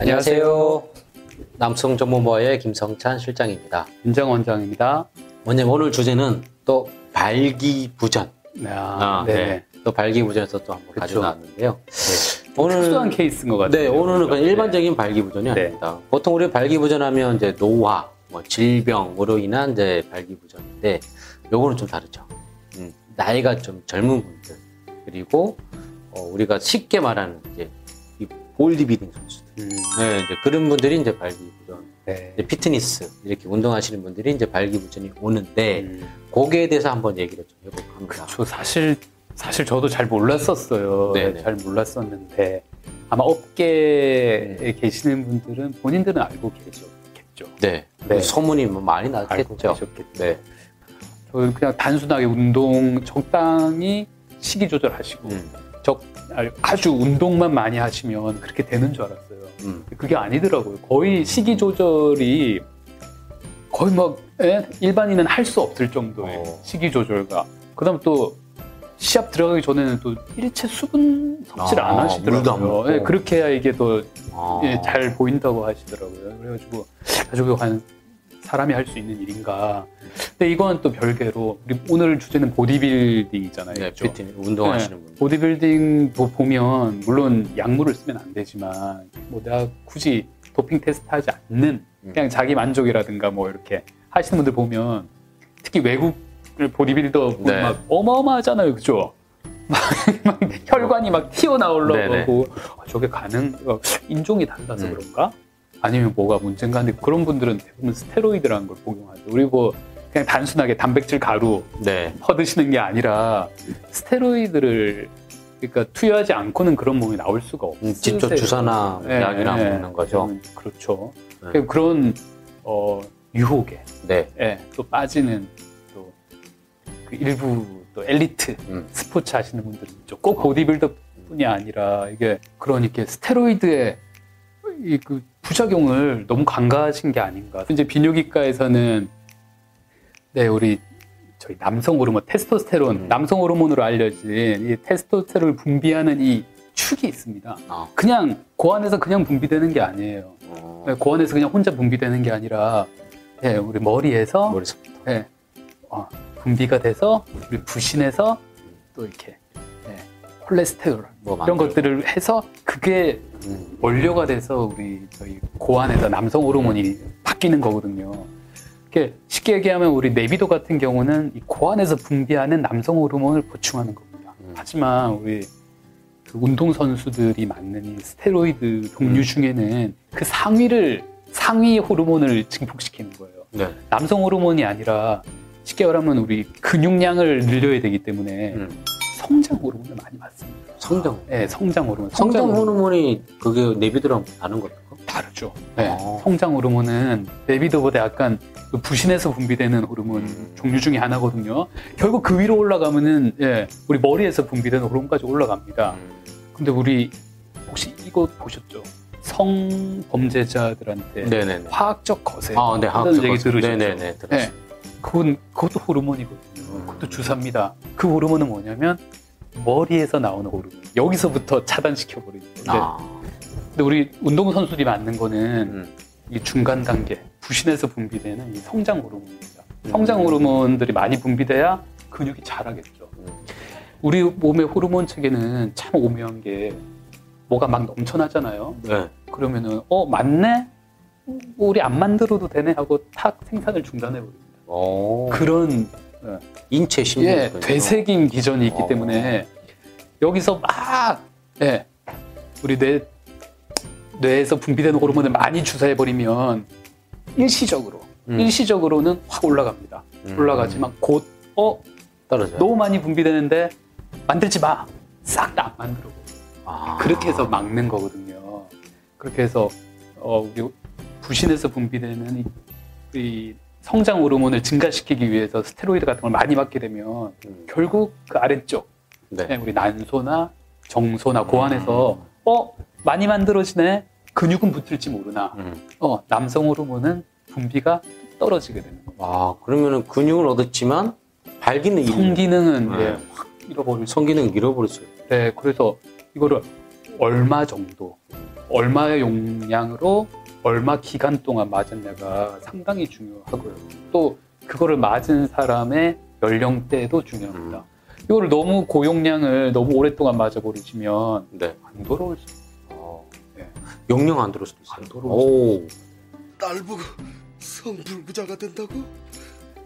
안녕하세요. 남성정보모의 김성찬 실장입니다. 윤정 원장입니다. 원장님 오늘 주제는 또 발기부전. 아, 네. 네. 또 발기부전에서 또 한번 그쵸. 가져 나왔는데요. 오늘 특수한 케이스인 것 같아요. 네, 오늘은 그냥 일반적인 발기부전이 네. 아닙니다. 보통 우리 발기부전하면 이제 노화, 뭐 질병으로 인한 이제 발기부전인데 요거는 좀 다르죠. 음, 나이가 좀 젊은 분들 그리고 어, 우리가 쉽게 말하는 이제 이 볼디비딩 선수들, 음, 네, 이제 그런 분들이 이제 발기부전, 네. 이제 피트니스 이렇게 운동하시는 분들이 이제 발기부전이 오는데 음, 거기에 대해서 한번 얘기를 좀 해볼까 합니다. 저 사실 사실 저도 잘 몰랐었어요. 네네. 잘 몰랐었는데 아마 업계에 계시는 분들은 본인들은 알고 계셨겠죠. 네, 네. 소문이 뭐 많이 났겠죠. 계셨겠죠. 네, 저는 그냥 단순하게 운동 적당히 식이 조절하시고 음, 적 아주 운동만 많이 하시면 그렇게 되는 줄 알았어요. 음, 그게 아니더라고요. 거의 식이 조절이 거의 막 예? 일반인은 할 수 없을 정도의 어. 식이 조절과 그다음 또 시합 들어가기 전에는 또 일체 수분 섭취를 아, 안 하시더라고요. 예, 그렇게 해야 이게 더 아. 예, 잘 보인다고 하시더라고요. 그래가지고 가지고 한 사람이 할 수 있는 일인가. 근데 이건 또 별개로 우리 오늘 주제는 보디빌딩이잖아요. 네, 그죠? 피트니스 운동하시는 분. 보디빌딩 보- 보면 물론 약물을 쓰면 안 되지만 뭐 내가 굳이 도핑 테스트 하지 않는 음. 그냥 자기 만족이라든가 뭐 이렇게 하시는 분들 보면 특히 외국 보디빌더 보면 네. 막 어마어마하잖아요, 그죠? 막, 막 혈관이 막 튀어나오려고 아, 저게 가능? 어, 인종이 달라서 음. 그런가? 아니면 뭐가 문제인가? 근데 그런 분들은 대부분 스테로이드라는 걸 복용하죠. 그리고 그냥 단순하게 단백질 가루 네. 퍼드시는 게 아니라 스테로이드를 그러니까 투여하지 않고는 그런 몸이 나올 수가 없어요. 음, 직접 주사나 약이나 먹는 거죠. 그렇죠. 네. 그런 어, 유혹에 네. 예, 또 빠지는 또 그 일부 또 엘리트 음. 스포츠 하시는 있죠. 꼭 보디빌더뿐이 아니라 이게 그러니까 스테로이드의 이 그 부작용을 너무 간과하신 게 아닌가. 이제 비뇨기과에서는 네 우리 저희 남성 호르몬 테스토스테론 음. 남성 호르몬으로 알려진 이 테스토스테론을 분비하는 이 축이 있습니다. 아. 그냥 고안에서 그냥 분비되는 게 아니에요. 어, 네, 고안에서 그냥 혼자 분비되는 게 아니라 예, 우리 머리에서 머리서부터. 예, 어, 분비가 돼서 우리 부신에서 또 이렇게 예, 콜레스테롤 뭐 이런 만들고. 것들을 해서 그게 음. 원료가 돼서 우리 저희 고안에서 남성 호르몬이 바뀌는 거거든요. 이렇게 쉽게 얘기하면 우리 내비도 같은 경우는 이 고안에서 분비하는 남성 호르몬을 보충하는 겁니다. 음. 하지만 우리 그 운동 선수들이 맞는 이 스테로이드 종류 음. 중에는 그 상위를 상위 호르몬을 증폭시키는 거예요. 네. 남성 호르몬이 아니라 쉽게 말하면 우리 근육량을 늘려야 되기 때문에 음. 성장 호르몬을 많이 맞습니다. 성장. 네, 성장 호르몬. 성장 호르몬이 그게 내비드랑 다른 겁니까? 다르죠. 네, 아. 성장 호르몬은 내비도보다 약간 그 부신에서 분비되는 호르몬 음. 종류 중에 하나거든요. 결국 그 위로 올라가면은 예, 우리 머리에서 분비되는 호르몬까지 올라갑니다. 음. 근데 우리 혹시 이거 보셨죠? 성범죄자들한테 네네네. 화학적 거세 아, 네. 한다는 학적 얘기 거세. 들으셨죠? 네네네. 들었어요. 네. 그건 그것도 호르몬이거든요. 음. 그것도 주사입니다. 그 호르몬은 뭐냐면 머리에서 나오는 호르몬. 여기서부터 차단시켜 버리는 거예요. 아. 근데 우리 운동 선수들이 맞는 거는 음. 이 중간 단계 부신에서 분비되는 이 성장 호르몬입니다. 음. 성장 호르몬들이 많이 분비돼야 근육이 자라겠죠. 음. 우리 몸의 호르몬 체계는 참 오묘한 게 뭐가 막 넘쳐나잖아요. 네. 그러면은 어 맞네, 우리 안 만들어도 되네 하고 탁 생산을 중단해 버립니다. 오. 그런 인체 심리. 예 되새김 기전이 있기 어. 때문에 여기서 막 예, 우리 뇌 뇌에서 분비되는 호르몬을 많이 주사해 버리면 일시적으로 음. 일시적으로는 확 올라갑니다. 음. 올라가지만 곧 어 떨어져요. 너무 많이 분비되는데 만들지 마. 싹다 만들어. 버려. 아. 그렇게 해서 막는 거거든요. 그렇게 해서 어, 우리 부신에서 분비되는 이, 이 성장 호르몬을 증가시키기 위해서 스테로이드 같은 걸 많이 맞게 되면 음. 결국 그 아래쪽 네. 네, 우리 난소나 정소나 고안에서 어 많이 만들어지네 근육은 붙을지 모르나 음. 어 남성 호르몬은 분비가 떨어지게 되는 거예요. 아, 그러면은 근육을 얻었지만 발기는 성기능은 네. 예, 확 잃어버릴 수 성기능 잃어버렸어요. 네, 그래서 이거를 얼마 정도, 얼마의 용량으로 얼마 기간 동안 맞았냐가 상당히 중요하고요. 또 그거를 맞은 사람의 연령대도 중요합니다. 이거를 너무 고용량을 너무 오랫동안 맞아버리시면 네. 안 돌아올 수 어. 네. 용량 안 들을 수도 있어요. 안 돌아올 오. 딸 보고 성불구자가 된다고?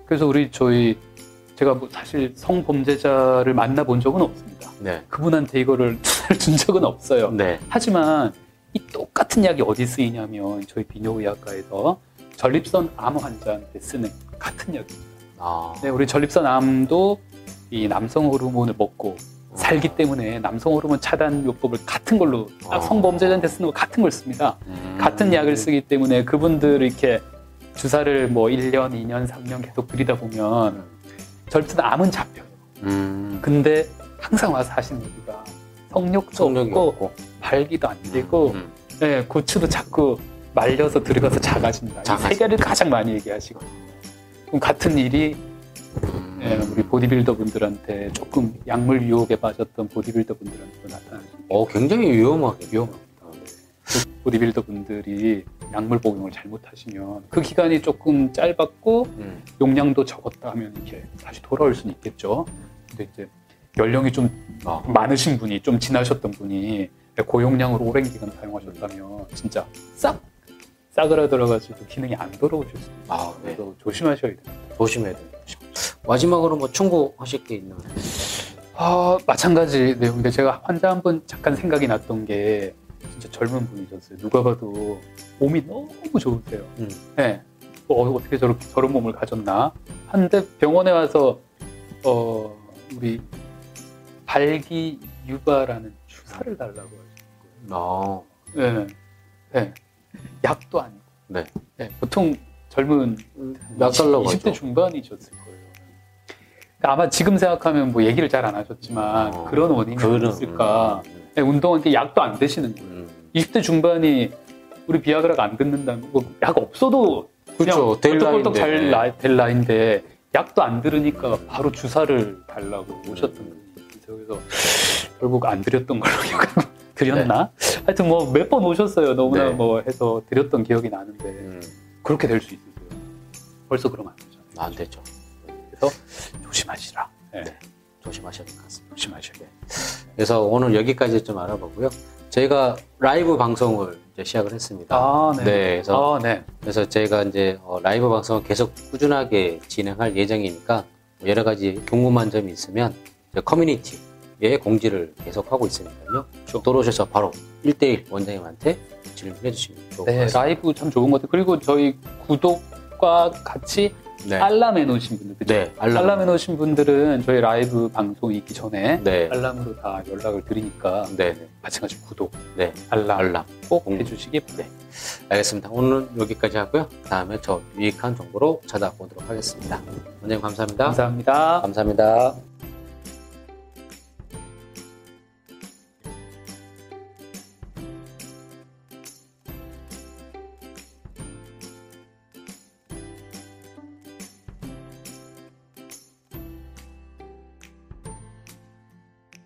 그래서 우리 저희 제가 뭐 사실 성범죄자를 만나본 적은 없습니다. 네. 그분한테 이거를 준 적은 없어요. 네. 하지만 이 똑같은 약이 어디 쓰이냐면 저희 비뇨의학과에서 전립선 암 환자한테 쓰는 같은 약입니다. 아. 네, 우리 전립선 암도 이 남성 호르몬을 먹고 어. 살기 때문에 남성 호르몬 차단 요법을 같은 걸로 딱 아. 성범죄자한테 쓰는 거 같은 걸 씁니다. 음. 같은 약을 쓰기 때문에 그분들 이렇게 주사를 뭐 1년, 2년, 3년 계속 들이다 보면 전립선 암은 잡혀요. 음. 근데 항상 와서 하시는 얘기가 성욕도 성력이 없고 없고. 발기도 안 되고 음. 네, 고추도 자꾸 말려서 들어가서 작아진다. 이 작아진다. 세 개를 가장 많이 얘기하시고. 그럼 같은 일이 음. 네, 우리 보디빌더 분들한테 조금 약물 유혹에 빠졌던 보디빌더 분들한테 나타나는 어, 굉장히 위험하게 위험합니다. 보디빌더 분들이 약물 복용을 잘못하시면 그 기간이 조금 짧았고 음. 용량도 적었다 하면 이렇게 다시 돌아올 수는 있겠죠. 근데 이제 연령이 좀 아. 많으신 분이 좀 지나셨던 분이 고용량으로 오랜 기간 사용하셨다면 진짜 싹 싸그라들어가지고 기능이 안 돌아오실 수 있어요. 아, 네. 그래서 조심하셔야 돼요. 조심해야 돼요. 마지막으로 뭐 충고하실 게 있나요? 아, 마찬가지 내용인데 제가 환자 한 분 잠깐 생각이 났던 게 진짜 젊은 분이셨어요. 누가 봐도 몸이 너무 좋으세요. 음. 네. 뭐 어, 어떻게 저렇게 저런 몸을 가졌나? 한데 병원에 와서 어 우리 발기 유발하는 주사를 달라고 하시는 아. 거예요. 네. 네. 약도 아니고. 네. 네. 보통 젊은 약 달라고 20대 하죠. 중반이셨을 거예요. 그러니까 아마 지금 생각하면 뭐 얘기를 잘 안 하셨지만 어, 그런 원인이 그런, 있을까? 음. 네, 운동한 게 약도 안 드시는 거예요. 음. 20대 중반이 우리 비아그라가 안 듣는다면 뭐 약 없어도 그렇죠. 그냥 될 벌떡벌떡 잘 나이인데. 나- 될 나이인데 약도 안 들으니까 바로 주사를 달라고 오셨던 있어요. 그래서 결국 안 드렸던 걸로 기억하고 드렸나? 하여튼 뭐 몇 번 오셨어요. 너무나 네. 뭐 해서 드렸던 기억이 나는데 음. 그렇게 될 수 있어요. 벌써 그러면 안 되죠. 안 되죠. 그래서 조심하시라. 네. 네. 조심하셔야 될 것 같습니다. 조심하셔야 돼. 그래서 오늘 여기까지 좀 알아보고요. 저희가 라이브 방송을 이제 시작을 했습니다. 아, 네. 네, 그래서 아, 네. 그래서 저희가 이제 어, 라이브 방송을 계속 꾸준하게 진행할 예정이니까 여러 가지 궁금한 점이 있으면 커뮤니티 에 공지를 계속 하고 있으니까요. 들어오셔서 바로 1대1 원장님한테 질문해 주시면 좋을 것 네, 같습니다. 라이브 참 좋은 것 같아요. 그리고 저희 구독과 같이 네. 알람 해놓으신 분들, 그죠? 네, 알람. 알람 해놓으신 분들은 저희 라이브 방송 있기 전에 네. 알람으로 다 연락을 드리니까 네, 네, 마찬가지 구독, 네. 알람, 알람. 꼭 공- 해주시기 바랍니다. 알겠습니다. 오늘 여기까지 하고요. 다음에 더 유익한 정보로 찾아보도록 하겠습니다. 원장님 감사합니다. 감사합니다. 감사합니다.